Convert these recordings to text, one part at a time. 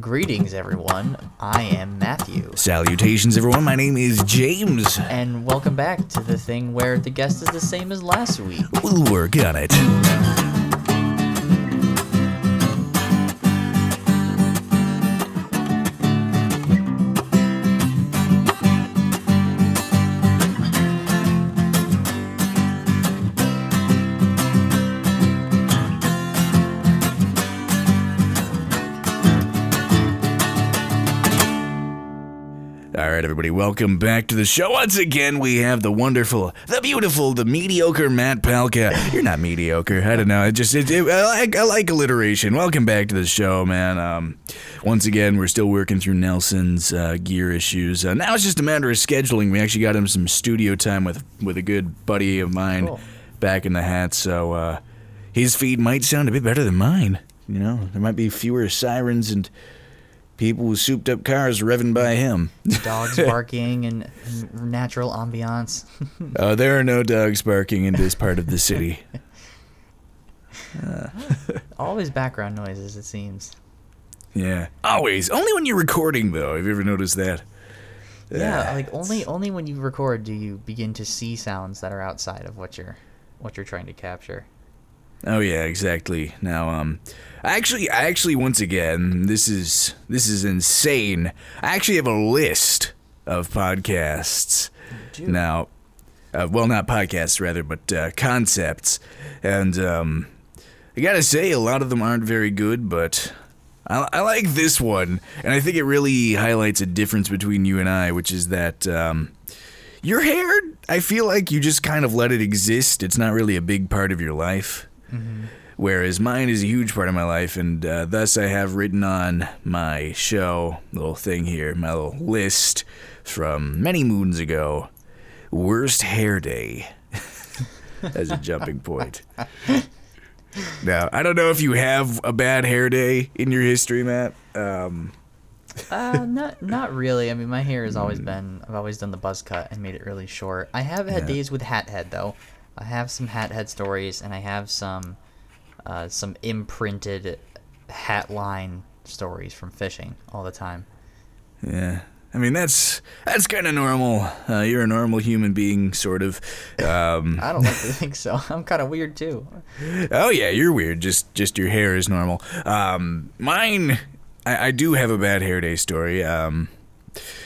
Greetings, everyone. I am Matthew, Salutations, everyone. My name is James. and welcome back to the thing where the guest is the same as last week. We'll work on it. Everybody, welcome back to the show. Once again, we have the wonderful, the beautiful, the mediocre Matt Palka. You're not mediocre. I don't know. I just, it, it, I, like, I like alliteration. Welcome back to the show, man. Um, once again, we're still working through Nelson's uh, gear issues. Uh, now it's just a matter of scheduling. We actually got him some studio time with with a good buddy of mine Cool. back in the hat, so uh, his feed might sound a bit better than mine. You know, there might be fewer sirens and people with souped up cars revving by him. Dogs barking and, natural ambiance. Uh, there are no dogs barking in this part of the city. Always background noises, it seems. Yeah, always. Only when you're recording, though. Have you ever noticed that? Yeah, Ah, like only only when you record do you begin to see sounds that are outside of what you're what you're trying to capture. Oh yeah, exactly. Now, um, I actually, I actually, once again, this is this is insane. I actually have a list of podcasts now. Uh, well, not podcasts, rather, but uh, concepts, and um, I gotta say, a lot of them aren't very good, but I, I like this one, and I think it really highlights a difference between you and I, which is that um, your hair, I feel like you just kind of let it exist. It's not really a big part of your life. Whereas mine is a huge part of my life, and uh, thus I have written on my show, little thing here, my little list from many moons ago, Worst Hair Day as a jumping point. Now, I don't know if you have a bad hair day in your history, Matt. Um, Uh, not not really. I mean, my hair has always been. I've always done the buzz cut and made it really short. I have had Yeah. days with hat head though. I have some hat head stories, and I have some uh, some imprinted hat line stories from fishing all the time. Yeah. I mean that's that's kind of normal. Uh, you're a normal human being, sort of. Um, I don't like to think so. I'm kind of weird too. oh yeah, you're weird. Just just your hair is normal. Um, mine, I, I do have a bad hair day story. Um,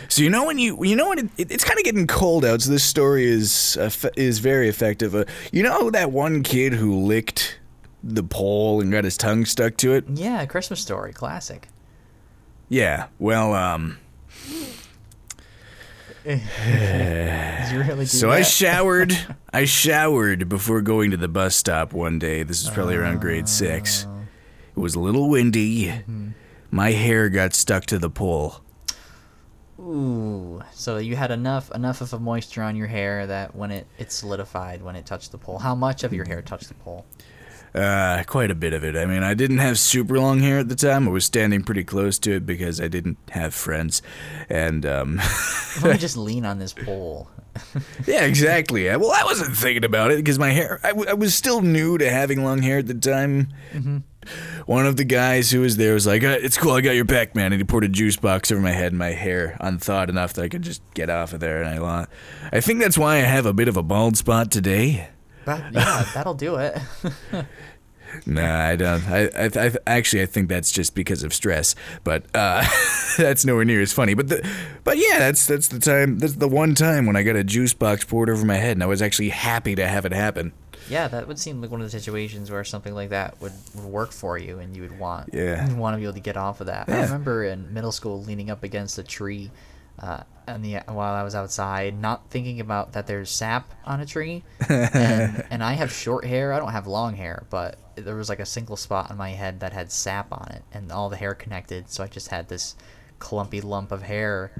so you know when you you know when it, it, it's kind of getting cold out. So this story is eff- is very effective. Uh, you know that one kid who licked the pole and got his tongue stuck to it. Yeah, Christmas story, classic. Yeah. Well, um. Really So I showered. I showered before going to the bus stop one day. This was probably around grade six. It was a little windy. My hair got stuck to the pole. Ooh, so you had enough enough of a moisture on your hair that when it it solidified when it touched the pole. How much of your hair touched the pole? Uh, quite a bit of it. I mean, I didn't have super long hair at the time. I was standing pretty close to it because I didn't have friends. And, um, Let me just lean on this pole. yeah, exactly. I, well, I wasn't thinking about it because my hair, I, w- I was still new to having long hair at the time. One of the guys who was there was like, uh, "It's cool, I got your back, man." And he poured a juice box over my head, and my hair unthawed enough that I could just get off of there. And I, lo- I think that's why I have a bit of a bald spot today. That, yeah, that'll do it. Nah, I don't. I, I, I actually I think that's just because of stress, but uh, that's nowhere near as funny. But the, but yeah, that's that's the time. That's the one time when I got a juice box poured over my head, and I was actually happy to have it happen. Yeah, that would seem like one of the situations where something like that would, would work for you, and you would want Yeah. want to be able to get off of that. I remember in middle school leaning up against a tree, uh, and the while I was outside, not thinking about that there's sap on a tree, and, and I have short hair. I don't have long hair, but there was like a single spot on my head that had sap on it, and all the hair connected. So I just had this clumpy lump of hair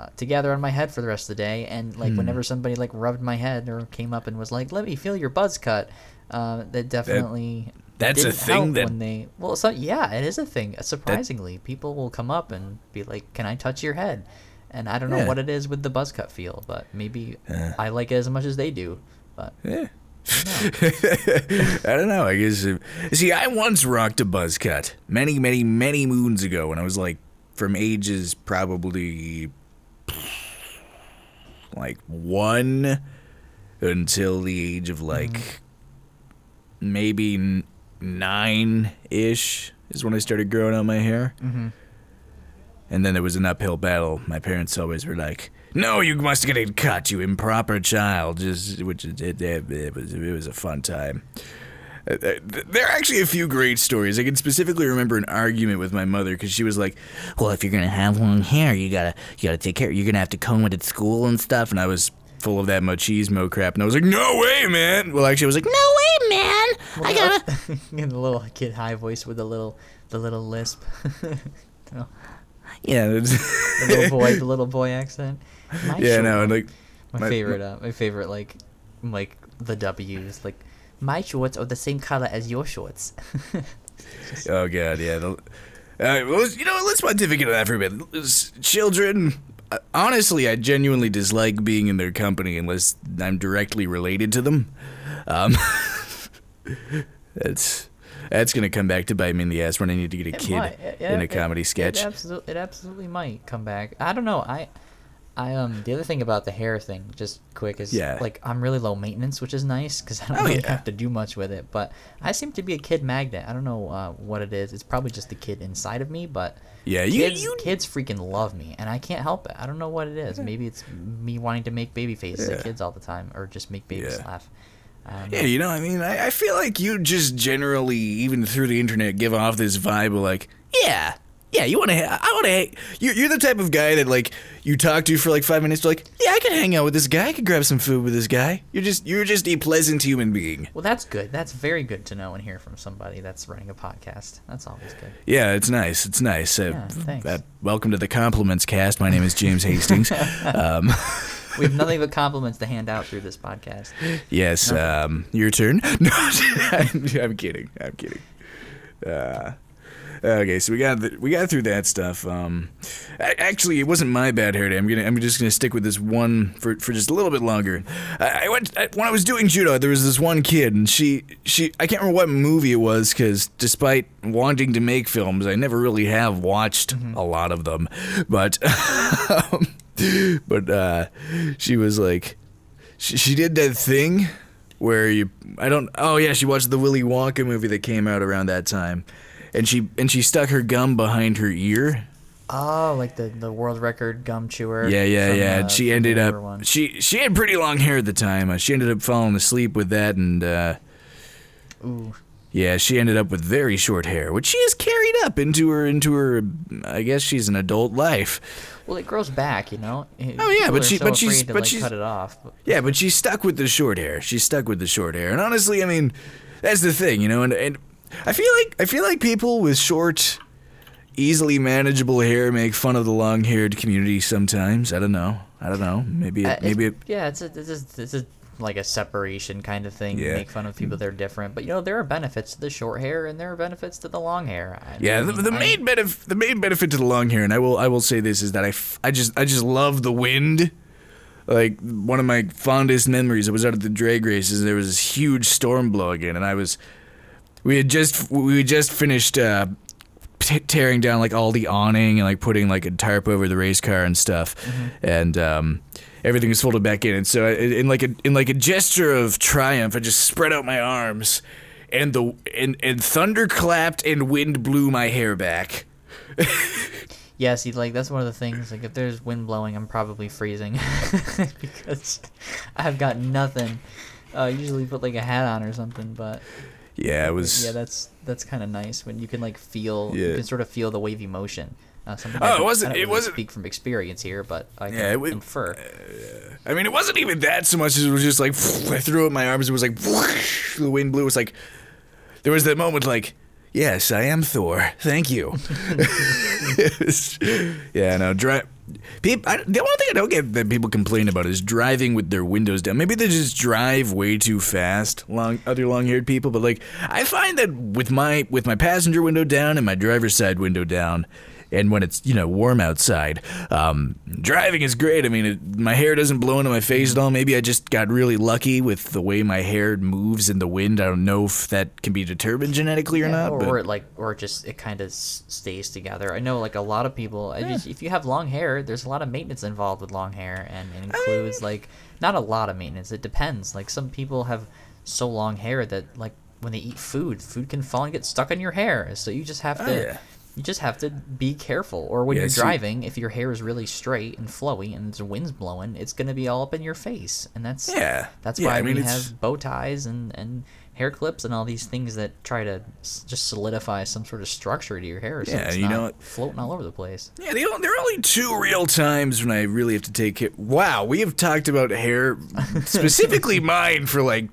uh, together on my head for the rest of the day. And like whenever somebody like rubbed my head or came up and was like, "Let me feel your buzz cut," uh, that definitely that's a didn't thing help that- when they well, so yeah, it is a thing. Surprisingly, people will come up and be like, "Can I touch your head?" And I don't know Yeah. what it is with the buzz cut feel, but maybe I like it as much as they do. But Yeah. I don't know. I guess. uh, see, I once rocked a buzz cut many, many, many moons ago when I was like from ages probably like one until the age of like maybe nine ish is when I started growing out my hair. Mm-hmm. And then there was an uphill battle. My parents always were like, "No, you must get it cut, you improper child." Just which it, it, it, it was it was a fun time. There are actually a few great stories. I can specifically remember an argument with my mother because she was like, "Well, if you're gonna have long hair, you gotta you gotta take care. You're gonna have to comb it at school and stuff." And I was full of that machismo crap, and I was like, "No way, man!" Well, actually, I was like, "No way, man! I gotta." and the little kid high voice with the little the little lisp. No, Yeah, the little boy, the little boy accent. My yeah, no, and like my, my- favorite, uh, my favorite, like, like the W's, like my shorts are the same color as your shorts. Oh god, yeah. The, uh, well, you know, let's pontificate on that for a bit. Children, uh, honestly, I genuinely dislike being in their company unless I'm directly related to them. Um, that's that's gonna come back to bite me in the ass when I need to get a It kid might. It- in a it- comedy sketch. It, absolutely, it absolutely might come back. I don't know. I, I um. The other thing about the hair thing, just quick, is Yeah. like I'm really low maintenance, which is nice because I don't Oh, really yeah. have to do much with it. But I seem to be a kid magnet. I don't know uh, what it is. It's probably just the kid inside of me, but. Yeah, you- kids, you- kids freaking love me, and I can't help it. I don't know what it is. Maybe it's me wanting to make baby faces Yeah. at kids all the time, or just make babies laugh. Don't Yeah, you know, I mean, I, I feel like you just generally, even through the internet, give off this vibe of like, yeah, yeah, you want to, I want to, you're, you're the type of guy that like you talk to for like five minutes, You're like, yeah, I could hang out with this guy, I could grab some food with this guy. You're just, you're just a pleasant human being. Well, that's good. That's very good to know and hear from somebody that's running a podcast. That's always good. Yeah, it's nice. It's nice. Uh, Yeah, thanks. uh, welcome to the compliments cast. My name is James Hastings. um, We have nothing but compliments to hand out through this podcast. yes, um, your turn. No, I'm, I'm kidding. I'm kidding. Uh, okay, so we got the, we got through that stuff. Um, actually, it wasn't my bad hair day. I'm gonna I'm just gonna stick with this one for, for just a little bit longer. I, I went I, when I was doing judo. There was this one kid, and she she I can't remember what movie it was because despite wanting to make films, I never really have watched a lot of them. But um, but uh, she was like she, she did that thing where you I don't oh yeah she watched the Willy Wonka movie that came out around that time and she and she stuck her gum behind her ear Oh, like the, the world record gum chewer. yeah yeah from, yeah uh, she ended up one. she she had pretty long hair at the time uh, she ended up falling asleep with that and uh Ooh. yeah she ended up with very short hair which she has carried up into her into her I guess she's an adult life Well, it grows back, you know. Oh, yeah, People but she- so but she's- to, but like, she's- cut it off. Yeah, but she's stuck with the short hair. She's stuck with the short hair. And honestly, I mean, that's the thing, you know, and, and I feel like I feel like people with short easily manageable hair make fun of the long-haired community sometimes. I don't know. I don't know. Maybe Uh, it, it's- maybe it, yeah, it's a, it's a, it's a like a separation kind of thing. Yeah. Make fun of people that are different, but you know there are benefits to the short hair and there are benefits to the long hair. I Yeah, the, mean, the I- main benefit the main benefit to the long hair, and I will I will say this is that I, f- I just I just love the wind. Like one of my fondest memories, I was out at the drag races. and There was this huge storm blowing in, and I was we had just we had just finished uh, t- tearing down like all the awning and like putting like a tarp over the race car and stuff, and um, everything was folded back in. And so I, in like a in like a gesture of triumph, I just spread out my arms, and the and and thunder clapped and wind blew my hair back. Yeah, see, like that's one of the things. Like, if there's wind blowing, I'm probably freezing because I've got nothing. Uh, usually put like a hat on or something, but Yeah, it was. yeah, that's that's kind of nice when you can like feel, yeah. you can sort of feel the wavy motion. Uh, Oh, I it wasn't- don't it really wasn't- speak from experience here, but I can Yeah, it wa- infer. I mean, it wasn't even that so much as it was just like I threw up my arms. It was like the wind blew. It was like there was that moment like. Yes, I am Thor. Thank you. Yeah, no, drive. People, I, the only thing I don't get that people complain about is driving with their windows down. Maybe they just drive way too fast. Long other long-haired people, but like I find that with my with my passenger window down and my driver's side window down, and when it's you know warm outside. Um, driving is great. I mean, it, my hair doesn't blow into my face at all. Maybe I just got really lucky with the way my hair moves in the wind. I don't know if that can be determined genetically or Yeah, not. or, but or it like or it just it kind of s- stays together. I know like a lot of people. I just, if you have long hair, there's a lot of maintenance involved with long hair, and it includes like not a lot of maintenance. It depends. Like some people have so long hair that like when they eat food, food can fall and get stuck in your hair. So you just have to. Oh, yeah. You just have to be careful. Or when Yeah, you're driving, if your hair is really straight and flowy and the wind's blowing, it's gonna be all up in your face, and that's Yeah. that's Yeah, why I mean, we it's- have bow ties and, and hair clips and all these things that try to s- just solidify some sort of structure to your hair so Yeah, it's you not know floating all over the place. Yeah, the, there are only two real times when I really have to take care. Wow, we have talked about hair, specifically mine, for like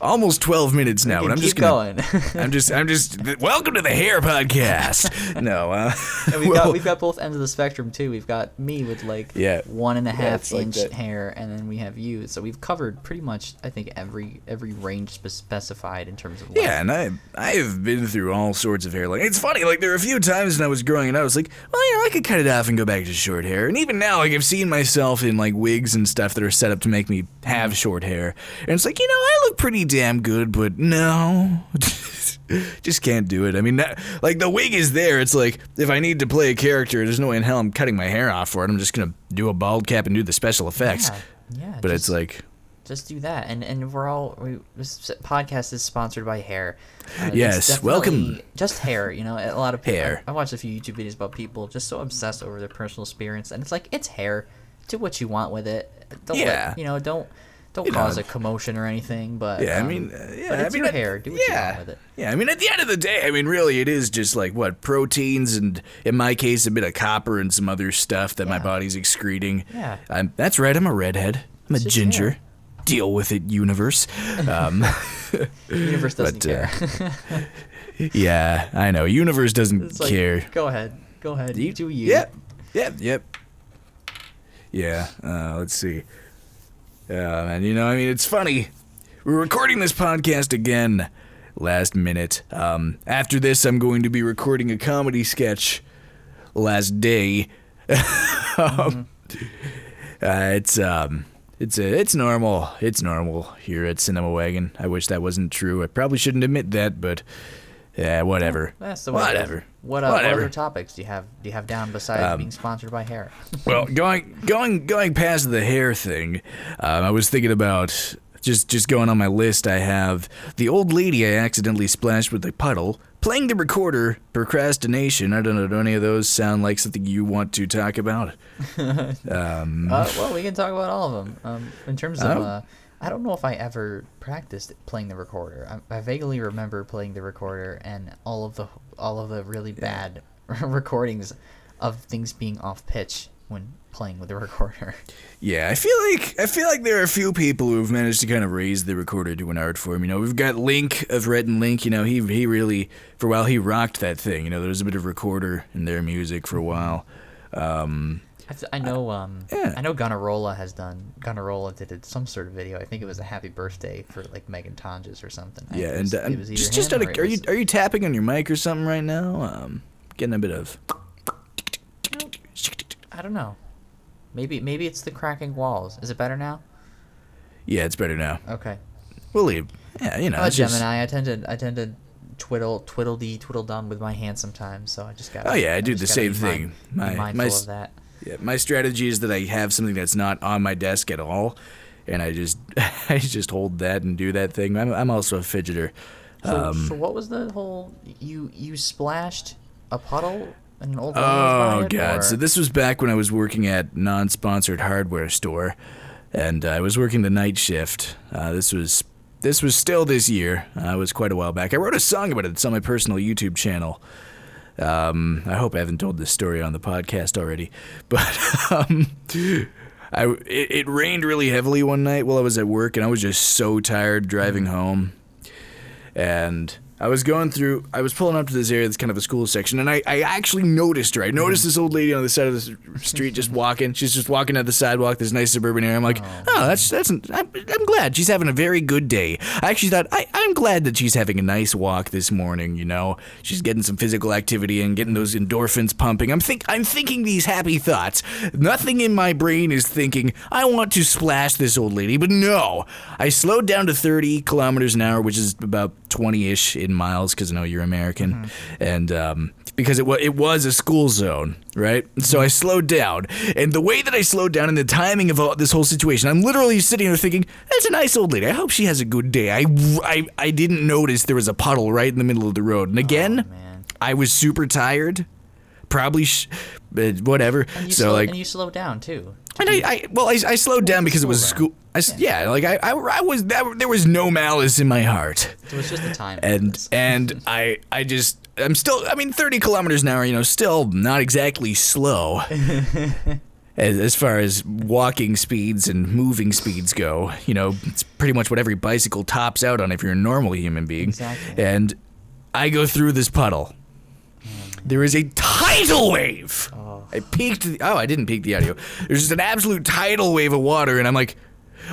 almost twelve minutes now, and I'm just gonna. going. I'm just, I'm just. Welcome to the hair podcast. No, uh, And we've well, got we've got both ends of the spectrum too. We've got me with like Yeah. one and a half like inch that. hair, and then we have you. So we've covered pretty much I think every every range specified in terms of length. Yeah, and I I have been through all sorts of hair. Like it's funny, like there are a few times when I was growing it I was like, well, you know, I could cut it off and go back to short hair. And even now, like I've seen myself in like wigs and stuff that are set up to make me have short hair, and it's like, you know, I look pretty damn good, but no. Just can't do it. I mean, that, like the wig is there. It's like if I need to play a character, there's no way in hell I'm cutting my hair off for it. I'm just gonna do a bald cap and do the special effects. Yeah, yeah. but just- it's like, just do that and and we're all we, this podcast is sponsored by hair Uh, Yes, welcome. just hair you know a lot of people Hair. I, I watched a few youtube videos about people just so obsessed over their personal appearance and it's like it's hair do what you want with it don't let- Yeah. you know don't don't You know. cause a commotion or anything but Yeah, I um, mean, uh, yeah, but it's I mean, your hair do what you want with it Yeah, I mean, at the end of the day, I mean, really, it is just like what proteins and, in my case, a bit of copper and some other stuff that my body's excreting. Yeah. I'm, that's right. I'm a redhead. I'm a It's just ginger. hair. Deal with it, universe. Um, universe doesn't But, uh, care yeah, I know. Universe doesn't like care. go ahead go ahead you do you Yep. Yep. Yep. Yeah. Uh, let's see. Yeah, man. You know, I mean, it's funny. We're recording this podcast again last minute. Um, after this, I'm going to be recording a comedy sketch last day. um, uh, it's um, it's uh, it's normal. It's normal here at Cinema Wagon. I wish that wasn't true. I probably shouldn't admit that, but yeah, whatever. that's the way whatever. What, uh, what other topics do you have do you have down besides Um, being sponsored by hair Well, going going going past the hair thing, um, I was thinking about just just going on my list. I have the old lady I accidentally splashed with a puddle, playing the recorder, procrastination. I don't know. Do any of those sound like something you want to talk about? um, Uh, well, we can talk about all of them. Um, in terms of, Oh. uh, I don't know if I ever practiced playing the recorder. I, I vaguely remember playing the recorder and all of the all of the really bad recordings of things being off pitch when playing with the recorder. yeah, I feel like I feel like there are a few people who have managed to kind of raise the recorder to an art form. You know, we've got Link of Rhett and Link. You know, he he really for a while he rocked that thing. You know, there was a bit of recorder in their music for a while. Um, I, I know. Um, Yeah. I know Gunnarolla has done. Gunnarolla did some sort of video. I think it was a happy birthday for like Megan Tonjes or something. Yeah, was- and, uh, it was just just out of, are you are you tapping on your mic or something right now? Um, getting a bit of. I don't know. Maybe maybe it's the cracking walls. Is it better now? Yeah, it's better now. Okay. We'll leave. Yeah, you know. I'm a just- Gemini. I tend to I tend to twiddle twiddle dee twiddle dum with my hand sometimes. So I just got. Oh, yeah, I do the same thing. My- be my mindful s- of that. yeah, my strategy is that I have something that's not on my desk at all, and I just I just hold that and do that thing. I'm I'm also a fidgeter. So, Um, so what was the whole? You you splashed a puddle and an old. woman was by Oh god! So this was back when I was working at non-sponsored hardware store, and uh, I was working the night shift. Uh, this was this was still this year. Uh, it was quite a while back. I wrote a song about it. It's on my personal YouTube channel. Um, I hope I haven't told this story on the podcast already, but um, I it, it rained really heavily one night while I was at work, and I was just so tired driving home, and I was going through. I was pulling up to this area that's kind of a school section, and I, I actually noticed her. I noticed this old lady on the side of the street just walking. She's just walking down the sidewalk. This nice suburban area. I'm like, oh. oh, that's that's. I'm, I'm glad she's having a very good day. I actually thought I, I'm glad that she's having a nice walk this morning. You know, she's getting some physical activity and getting those endorphins pumping. I'm think I'm thinking these happy thoughts. Nothing in my brain is thinking I want to splash this old lady, but no. I slowed down to 30 kilometers an hour, which is about 20-ish in miles, because I know you're American, and um, because it was it was a school zone, right? So I slowed down, and the way that I slowed down and the timing of all, this whole situation, I'm literally sitting there thinking, "That's a nice old lady. I hope she has a good day." I, I I didn't notice there was a puddle right in the middle of the road, and again, man. I was super tired. Probably, sh- whatever. And you so slow, like, and you slow down too. And I, I well, I, I slowed down because it was school. I s yeah. like I, I, I was that, there was no malice in my heart, So it's just the time. and and I, I just I'm still. I mean, 30 kilometers an hour. You know, still not exactly slow. As, as far as walking speeds and moving speeds go, you know, it's pretty much what every bicycle tops out on if you're a normal human being. Exactly. And I go through this puddle. Mm. There is a tidal wave. Oh. I peaked. The, oh, I didn't peak the audio. There's just an absolute tidal wave of water, and I'm like,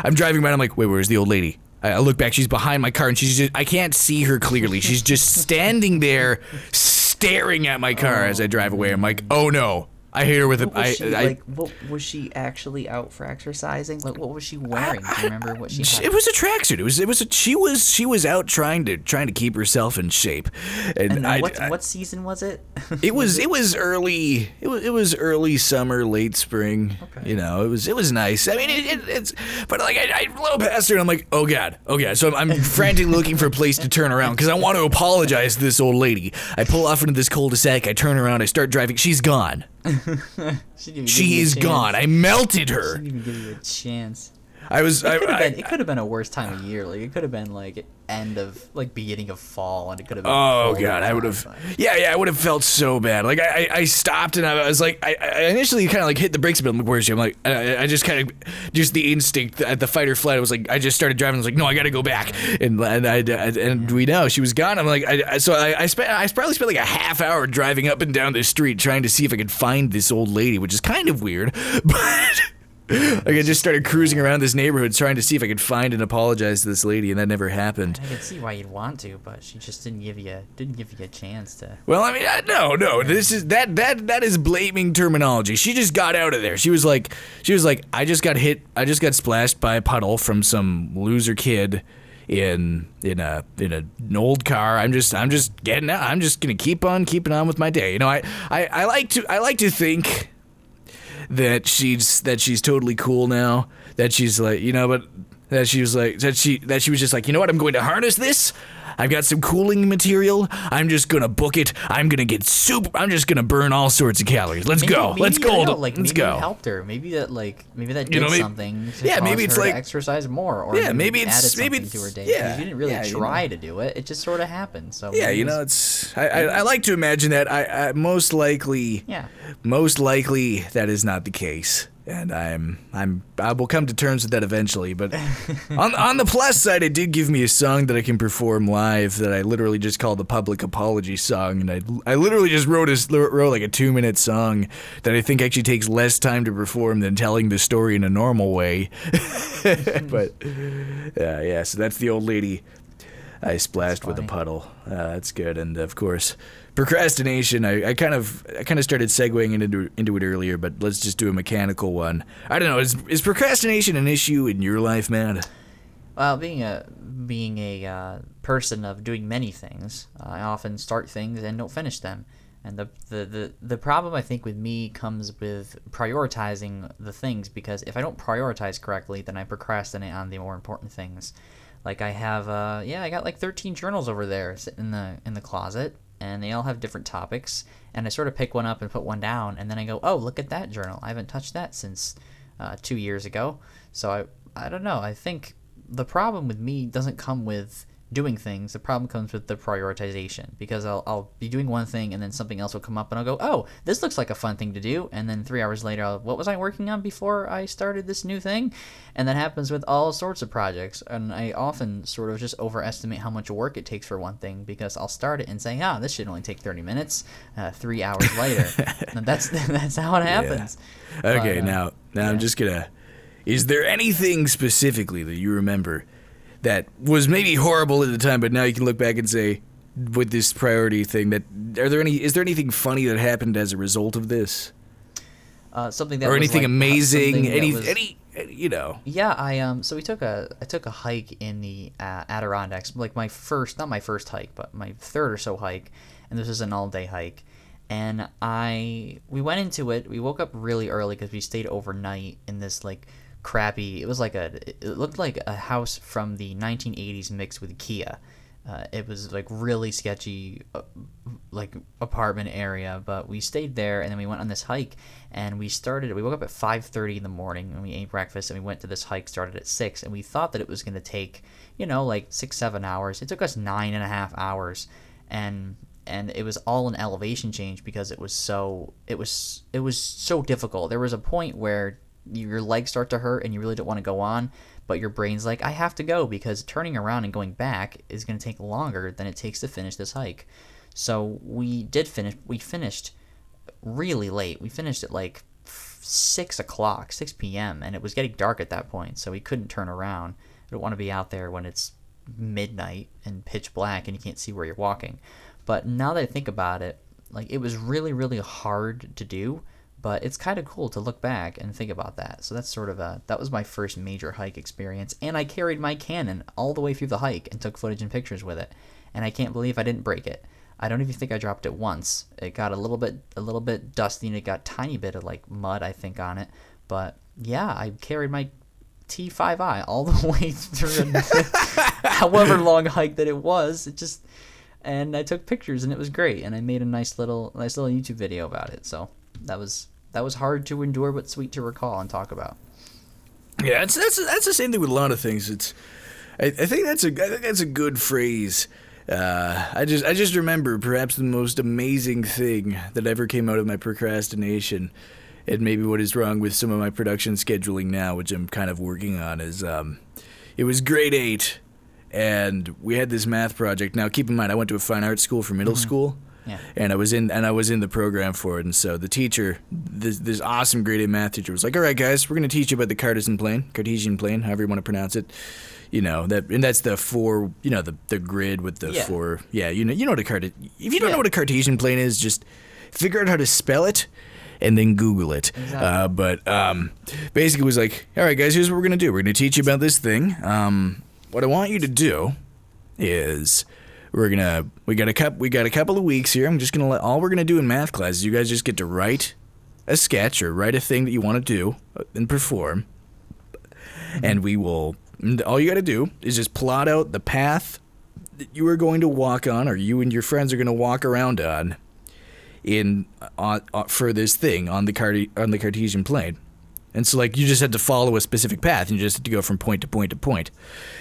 I'm driving by. and I'm like, wait, where's the old lady? I, I look back. She's behind my car, and she's just. I can't see her clearly. She's just standing there, staring at my car as I drive away. I'm like, oh no. I hate her with a. Was I, she I, like? What was she actually out for exercising? Like, what was she wearing? Do you remember what she had? It was a tracksuit. It was. It was. A, she was. She was out trying to trying to keep herself in shape, and, and I, what I- what season was it? It was it was early it was it was early summer late spring Okay. you know it was it was nice I mean it, it, it's but like I, I blow past her and I'm like oh god oh god so I'm, I'm frantically looking for a place to turn around because I want to apologize to this old lady I pull off into this cul-de-sac I turn around I start driving she's gone she she is gone I melted She her didn't even give you a chance. I was It could have been. It could have been a worse time of year. Like it could have been like end of like beginning of fall, and it could have been. Oh god, I would have. Yeah, yeah, I would have felt so bad. Like I, I, I stopped and I was like, I, I initially kind of like hit the brakes a bit. I'm like, where's you? I'm like, I, I just kind of, just the instinct at the fight or flight. I was like, I just started driving. I was like, no, I got to go back. And and I, and we know she was gone. I'm like, I, I- so I, I spent, I probably spent like a half hour driving up and down the street trying to see if I could find this old lady, which is kind of weird, but. Like I just started cruising around this neighborhood trying to see if I could find and apologize to this lady, and that never happened. I can see why you'd want to, but she just didn't give you didn't give you a chance to. Well, I mean, I, no, no. This is that that that is blaming terminology. She just got out of there. She was like, she was like, I just got hit. I just got splashed by a puddle from some loser kid in in a in a, an old car. I'm just I'm just getting out. I'm just gonna keep on keeping on with my day. You know, I I, I like to I like to think that she's that she's totally cool now. That she's like, you know, but that she was like that she that she was just like, you know what? I'm going to harness this. I've got some cooling material. I'm just gonna book it. I'm gonna get super. I'm just gonna burn all sorts of calories. Let's Maybe- go. maybe, Let's go. know, like Let's maybe go. it helped her. Maybe that like maybe that You did know, maybe- something. To yeah, maybe it's her like- exercise more, or Yeah, maybe it's- added maybe something to her it's- day. yeah, you didn't really yeah, you try to do it. It just sort of happened. So Yeah, you it's- know, it's I, I, I like to imagine that I, I most likely Yeah. most likely that is not the case. And I'm I'm I will come to terms with that eventually. But on on the plus side, it did give me a song that I can perform live that I literally just called the public apology song, and I I literally just wrote a wrote like a two minute song that I think actually takes less time to perform than telling the story in a normal way. but yeah, yeah. So that's the old lady I splashed with a puddle. Uh, that's good. And of course, procrastination. I, I kind of I kind of started segueing into into it earlier, but let's just do a mechanical one. I don't know. Is is procrastination an issue in your life, man? Well, being a being a uh, person of doing many things, I often start things and don't finish them. And the, the, the, the problem I think with me comes with prioritizing the things because if I don't prioritize correctly, then I procrastinate on the more important things. Like I have, uh, yeah, I got like 13 journals over there in the in the closet, and they all have different topics. And I sort of pick one up and put one down, and then I go, oh, look at that journal. I haven't touched that since uh, two years ago. So I I don't know. I think the problem with me doesn't come with doing things. The problem comes with the prioritization because I'll, I'll be doing one thing and then something else will come up and I'll go, oh, this looks like a fun thing to do. And then three hours later, I'll, what was I working on before I started this new thing? And that happens with all sorts of projects. And I often sort of just overestimate how much work it takes for one thing because I'll start it and say, ah, this should only take 30 minutes. Uh, three hours later, that's that's how it happens. Okay, But, uh, now now I'm just gonna. Is there anything specifically that you remember that was maybe horrible at the time, but now you can look back and say, with this priority thing, that are there any? Is there anything funny that happened as a result of this, Uh, something that or anything like, amazing? Any, was- any, any, you know? Yeah, I um. So we took a I took a hike in the uh, Adirondacks, like my first, not my first hike, but my third or so hike, and this was an all day hike, and I we went into it. We woke up really early because we stayed overnight in this like crappy. It was like a it looked like a house from the 1980s mixed with Kia. Uh, it was like really sketchy, uh, like apartment area. But we stayed there, and then we went on this hike, and we started. We woke up at 5:30 in the morning, and we ate breakfast, and we went to this hike. Started at six, and we thought that it was going to take, you know, like six seven hours. It took us nine and a half hours, and and it was all an elevation change because it was so it was it was so difficult. There was a point where your legs start to hurt and you really don't want to go on, but your brain's like, I have to go because turning around and going back is going to take longer than it takes to finish this hike. So we did finish. We finished really late. We finished at like six o'clock, six p.m., and it was getting dark at that point, so we couldn't turn around. I don't want to be out there when it's midnight and pitch black and you can't see where you're walking. But now that I think about it, like it was really, really hard to do. But it's kind of cool to look back and think about that. So that's sort of a that was my first major hike experience, and I carried my Canon all the way through the hike and took footage and pictures with it. And I can't believe I didn't break it. I don't even think I dropped it once. It got a little bit a little bit dusty and it got tiny bit of like mud I think on it. But yeah, I carried my T5i all the way through however long hike that it was. It just and I took pictures and it was great and I made a nice little nice little YouTube video about it. So that was that was hard to endure but sweet to recall and talk about. Yeah, that's that's that's the same thing with a lot of things. It's, I, I think that's a I think that's a good phrase. Uh, I just I just remember perhaps the most amazing thing that ever came out of my procrastination, and maybe what is wrong with some of my production scheduling now, which I'm kind of working on, is um, it was grade eight, and we had this math project. Now keep in mind, I went to a fine arts school for middle school. Yeah. And I was in and I was in the program for it, and so the teacher, this, this awesome grade eight math teacher, was like, "All right, guys, we're going to teach you about the Cartesian plane, Cartesian plane, however you want to pronounce it. You know that, and that's the four, you know, the the grid with the Yeah. four. Yeah, you know, you know what a cart. If you don't Yeah. know what a Cartesian plane is, just figure out how to spell it, and then Google it. Exactly. Uh, but um, basically, it was like, "All right, guys, here's what we're going to do. We're going to teach you about this thing. Um, what I want you to do is." We're gonna we got a cup we got a couple of weeks here. I'm just gonna let all we're gonna do in math class is you guys just get to write a sketch or write a thing that you want to do uh, and perform, mm-hmm. and we will. All you got to do is just plot out the path that you are going to walk on, or you and your friends are going to walk around on, in uh, on, on for this thing on the Carte- on the Cartesian plane. And so, like, you just had to follow a specific path, and you just had to go from point to point to point.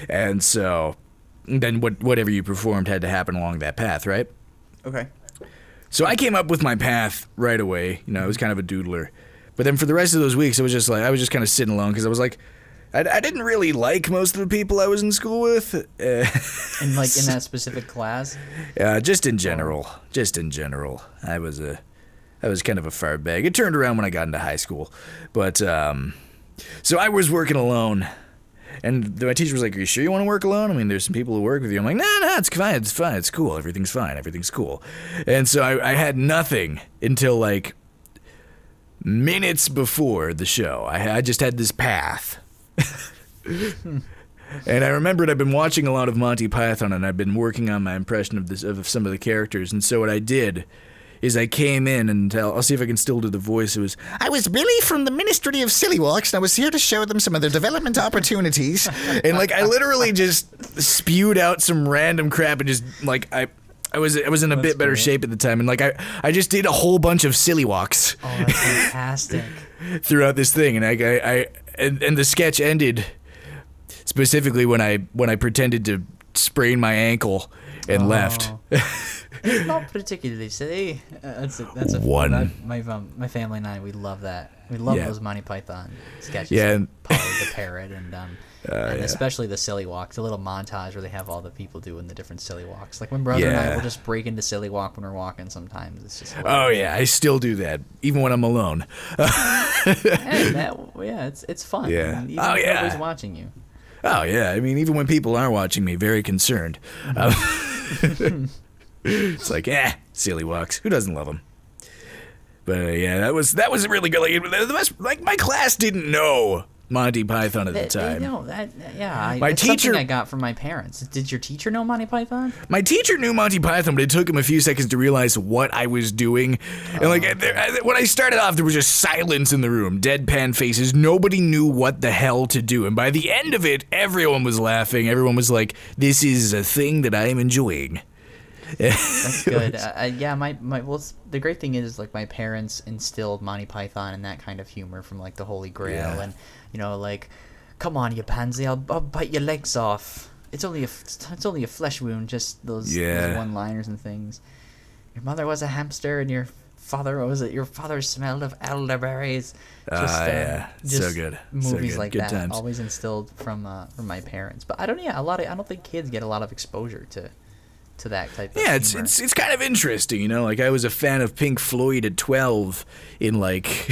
And so, then what whatever you performed had to happen along that path, right? Okay. So I came up with my path right away. You know, I was kind of a doodler. But then for the rest of those weeks, it was just like I was just kind of sitting alone because I was like, I, I didn't really like most of the people I was in school with. Uh, And like in that specific class. uh, just in general, just in general, I was a, I was kind of a fart bag. It turned around when I got into high school, but um, so I was working alone. And my teacher was like, "Are you sure you want to work alone? I mean, there's some people who work with you." I'm like, "No, no, it's fine. It's fine. It's cool. Everything's fine. Everything's cool." And so I, I had nothing until like minutes before the show. I, I just had this path. And I remembered I've been watching a lot of Monty Python and I've been working on my impression of this of some of the characters. And so what I did is I came in and I'll, I'll see if I can still do the voice. It was I was Billy from the Ministry of Silly Walks, and I was here to show them some of their development opportunities. and like I literally just spewed out some random crap and just like I I was I was in a bit better great. shape at the time and like I I just did a whole bunch of silly walks Oh, that's fantastic. throughout this thing and I I, I and, and the sketch ended specifically when I when I pretended to sprain my ankle and left. Oh. It's not particularly silly. Uh, that's a, that's a One. my um, my family and I we love that. We love Yeah. those Monty Python sketches. Yeah, and- Polly the parrot and um and yeah. especially the silly walk, the little montage where they have all the people doing the different silly walks. Like when brother and I Yeah. will just break into silly walk when we're walking. Sometimes it's just Oh yeah, I still do that even when I'm alone. that, yeah, it's it's fun. Yeah. And even Oh, yeah. nobody's watching you. Oh yeah, I mean even when people are watching me, very concerned. Uh, it's like, eh, silly walks. Who doesn't love them? But uh, yeah, that was that was really good. Like, the best, like my class didn't know Monty Python at the time. No, that. Yeah, My teacher- I got from my parents. Did your teacher know Monty Python? My teacher knew Monty Python, but it took him a few seconds to realize what I was doing. And like there, I- when I started off, there was just silence in the room, deadpan faces. Nobody knew what the hell to do. And by the end of it, everyone was laughing. Everyone was like, "This is a thing that I am enjoying." That's good. uh, uh, yeah, my my well, the great thing is like my parents instilled Monty Python and that kind of humor from like the Holy Grail, Yeah. and you know, like, come on, you pansy, I'll, I'll bite your legs off. It's only a it's only a flesh wound. Just those, Yeah. one liners and things. Your mother was a hamster, and your father what was it? Your father smelled of elderberries. Ah, yeah. just So good. So Movies good. like Good that times. always instilled from uh, from my parents. But I don't. Yeah, a lot of I don't think kids get a lot of exposure to to that type of Yeah, it's humor. it's it's kind of interesting, you know. Like I was a fan of Pink Floyd at twelve in like,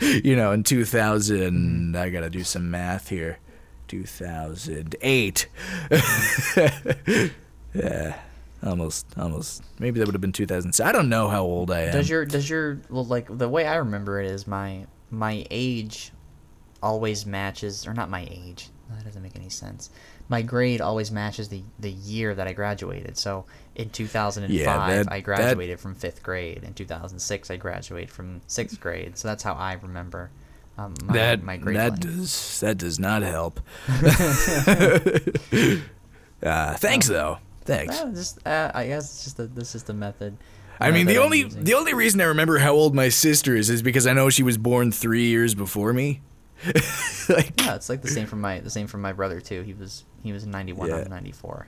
you know, in two thousand. I gotta do some math here. Two thousand eight. yeah, almost, almost. Maybe that would have been two thousand. I don't know how old I am. Does your does your well like the way I remember it is my my age always matches or not my age. That doesn't make any sense. My grade always matches the the year that I graduated. So in 2005 Yeah, that- I that- graduated from 5th grade. In 2006 I graduated from 6th grade. So that's how I remember um, my that my grade that line. does that does not help. uh, thanks though. Thanks. Just uh, I guess it's just a, this is the method. I mean, the only the only reason I remember how old my sister is is because I know she was born three years before me. like, yeah, it's like the same for my the same for my brother too. He was he was 91 Yeah. I'm 94.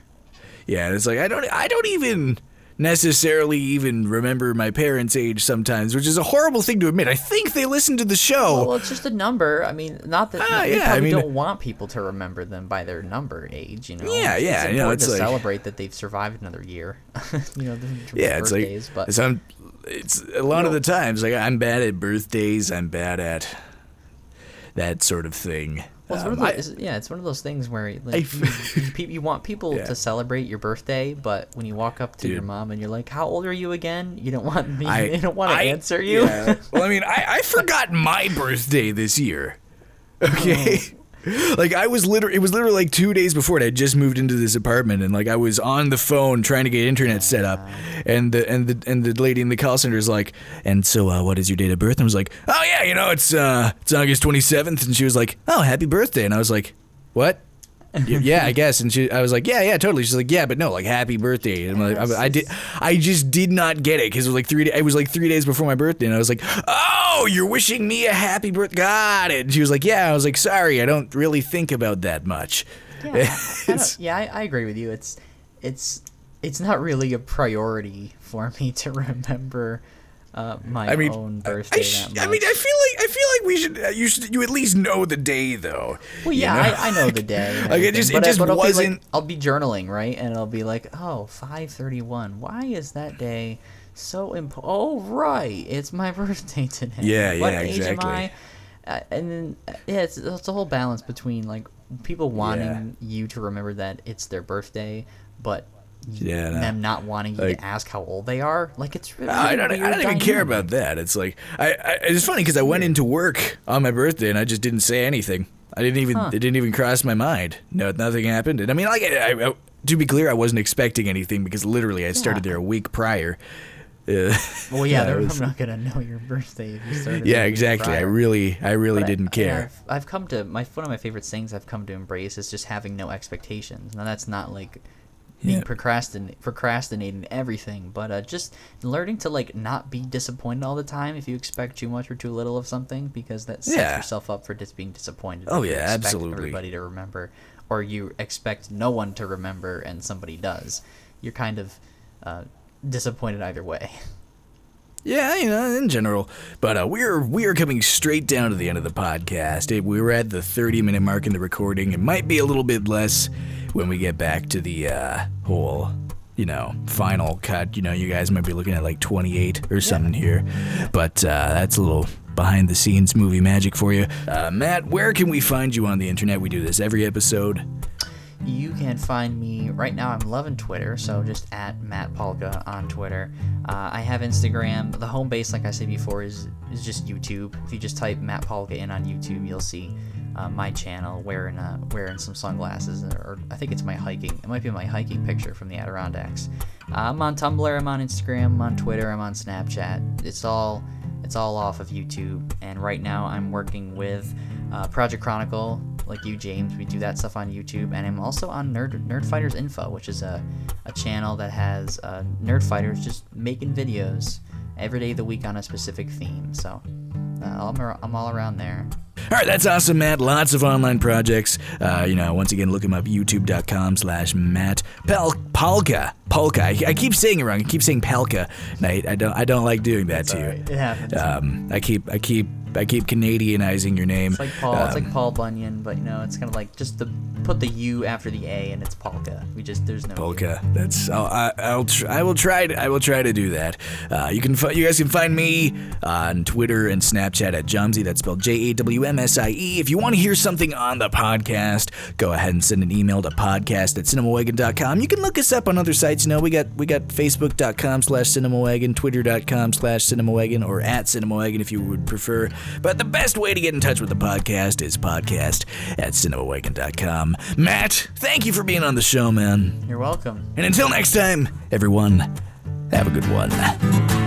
yeah, and it's like I don't I don't even necessarily even remember my parents' age sometimes, which is a horrible thing to admit. I think they listen to the show. Well, it's just a number. I mean, not that ah, they yeah, I mean- don't want people to remember them by their number age. You know. Yeah, It's- yeah, It's you know, it's to like- celebrate that they've survived another year. you know, yeah, it's like but some. It's a lot of the times like I'm bad at birthdays. I'm bad at that sort of thing. well, it's one of Um, I- those, yeah, it's one of those things where like, I you, you, you want people Yeah. to celebrate your birthday, but when you walk up to your mom and you're like, "How old are you again?" You don't want me. I you don't want to I- answer you. yeah. well, I mean, I, I forgot my birthday this year. Okay. Like I was literally, it was literally like two days before it. I just moved into this apartment, and like I was on the phone trying to get internet set up, and the and the and the lady in the call center is like, "And so, uh, what is your date of birth?" And I was like, "Oh yeah, you know, it's uh, it's August twenty seventh," and she was like, "Oh, happy birthday," and I was like, "What?" Yeah, I guess. And she, I was like, yeah, yeah, totally. She's like, yeah, but no, like, happy birthday. And like, I, I did, I just did not get it because it was like three. It was like three days before my birthday, and I was like, oh, you're wishing me a happy birthday. Got it. And she was like, yeah. I was like, sorry, I don't really think about that much. Yeah, I don't- yeah, I, I agree with you. It's it's it's not really a priority for me to remember uh, my I mean, own birthday I, sh- that much. I mean, I feel like I feel like we should. Uh, you should. You at least know the day, though. well, you yeah, know? I, I know the day. like it just, it but, just but I'll be like- wasn't- I'll be journaling, right? And I'll be like, oh, 5:31. Why is that day so important? Oh, right, it's my birthday today. Yeah, what yeah, age exactly. Am I? Uh, and then uh, yeah, it's, it's a whole balance between like people wanting you to remember that it's their birthday, but Yeah, no. them not wanting you Like- to ask how old they are. Like it's really I don't. I don't even care about that. It's like I. I it's funny because I went into work on my birthday and I just didn't say anything. I didn't even. Huh. It didn't even cross my mind. No, nothing happened. And I mean, like, I, I, to be clear, I wasn't expecting anything because literally I started Yeah. there a week prior. Uh, Well, yeah, they're- was- I'm not gonna know your birthday if you started. yeah, exactly. I really, I really But didn't yeah, care. I've, I've come to my one of my favorite things I've come to embrace is just having no expectations. Now that's not like being Yeah. procrastin- procrastinating everything, but uh, just learning to like not be disappointed all the time if you expect too much or too little of something, because that sets Yeah. yourself up for just being disappointed. Oh, yeah, absolutely. Everybody to remember, or you expect no one to remember and somebody does. You're kind of uh, disappointed either way. Yeah, you know, in general. But uh, we're we are coming straight down to the end of the podcast. We're at the 30 minute mark in the recording. It might be a little bit less when we get back to the uh, whole, you know, final cut. You know, you guys might be looking at like 28 or something here. But uh, that's a little behind the scenes movie magic for you. Uh, Matt, where can we find you on the internet? We do this every episode. You can find me right now. I'm loving Twitter, so just at Matt Polka on Twitter. Uh, I have Instagram. The home base, like I said before, is is just YouTube. If you just type Matt Polka in on YouTube, you'll see uh, my channel wearing uh, wearing some sunglasses, or I think it's my hiking. It might be my hiking picture from the Adirondacks. Uh, I'm on Tumblr. I'm on Instagram. I'm on Twitter. I'm on Snapchat. It's all it's all off of YouTube. And right now, I'm working with uh, Project Chronicle, like you, James. We do that stuff on YouTube, and I'm also on Nerd Nerd Fighters Info, which is a, a channel that has uh, nerd fighters just making videos every day of the week on a specific theme. So uh, I'm, I'm all around there. All right, that's awesome, Matt. Lots of online projects. Uh, you know, once again, look him up, youtube.com slash Matt Pal- Palka. Polka. I, I keep saying it wrong. I keep saying Palka, and I, I don't I don't like doing that to you. It happens. Um, I keep I keep I keep Canadianizing your name. it's like Paul. it's Um, like Paul Bunyan, but you know, it's kind of like just the put the U after the A, and it's Polka. We just there's no U. Polka. That's I'll, I, I'll tr- I will try to I will try to do that. Uh, you can fi- you guys can find me on Twitter and Snapchat at Jawmsie. That's spelled J A W M S I E. If you want to hear something on the podcast, go ahead and send an email to podcast at cinemawagon.com. You can look us up on other sites. You know we got we got facebook.com slash cinemawagon, twitter.com slash cinemawagon, or at cinemawagon if you would prefer. But the best way to get in touch with the podcast is podcast at cinemawagon.com. Matt, thank you for being on the show, man. You're welcome. And until next time, everyone, have a good one.